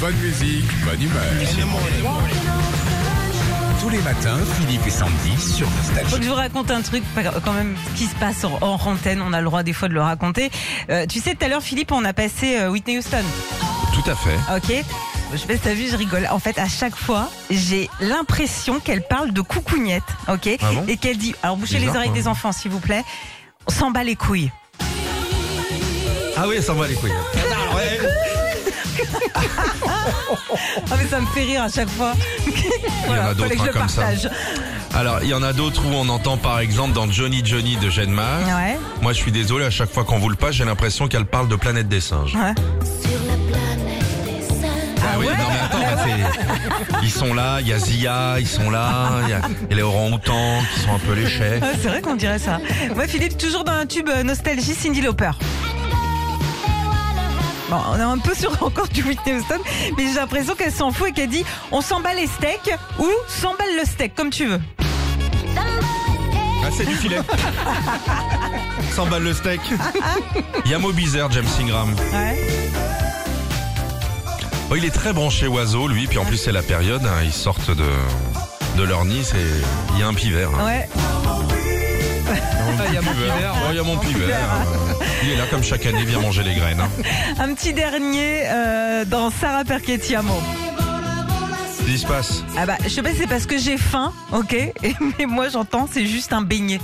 Bonne musique, bonne humeur. Tous les matins, Philippe et Sandy sur Faut Nostalgie. que je vous raconte un truc quand même qui se passe en, en antenne. On a le droit des fois de le raconter. Euh, tu sais, tout à l'heure, Philippe, on a passé euh, Whitney Houston. Tout à fait. Ok je sais pas si t'as vu, je rigole. En fait, à chaque fois, j'ai l'impression qu'elle parle de coucougnette, ok? Ah bon? Et qu'elle dit, alors bouchez les oreilles des enfants, s'il vous plaît. On s'en bat les couilles. Ah oui, ça va les couilles. Ah mais ça me fait rire à chaque fois. voilà, a fallait d'autres, que je hein, comme ça. Alors, il y en a d'autres où on entend par exemple dans Johnny Johnny de Genmar. Ouais, Moi, je suis désolé, à chaque fois qu'on vous le passe, j'ai l'impression qu'elle parle de Planète des singes. ouais. Ah oui, ouais non mais attends, bah, c'est- ils sont là, il y a Zia, ils sont là, il y a les orang-outans qui sont un peu léchés. Ah, c'est vrai qu'on dirait ça. Moi, Philippe, toujours dans un tube euh, nostalgie Cindy Lauper. Bon, on est un peu sur encore du Whitney Houston, mais j'ai l'impression qu'elle s'en fout et qu'elle dit on s'emballe les steaks ou s'emballe le steak, comme tu veux. Ah, c'est du filet. 100 balles le steak. Il y a Mobizer, James Ingram. Ouais. Oh, il est très branché oiseau, lui, puis en plus c'est la période, hein, ils sortent de, de leur nid, c'est- il y a un pivert. hein. Ouais. Il y a mon pivert. Oh, il y a mon pivert. Euh, Il est là comme chaque année, vient manger les graines. hein. Un petit dernier euh, dans Sarah Perquetiamo. Qu'est-ce qui se passe? Ah bah, je sais pas si c'est parce que j'ai faim, ok? Mais moi, j'entends, c'est juste un beignet.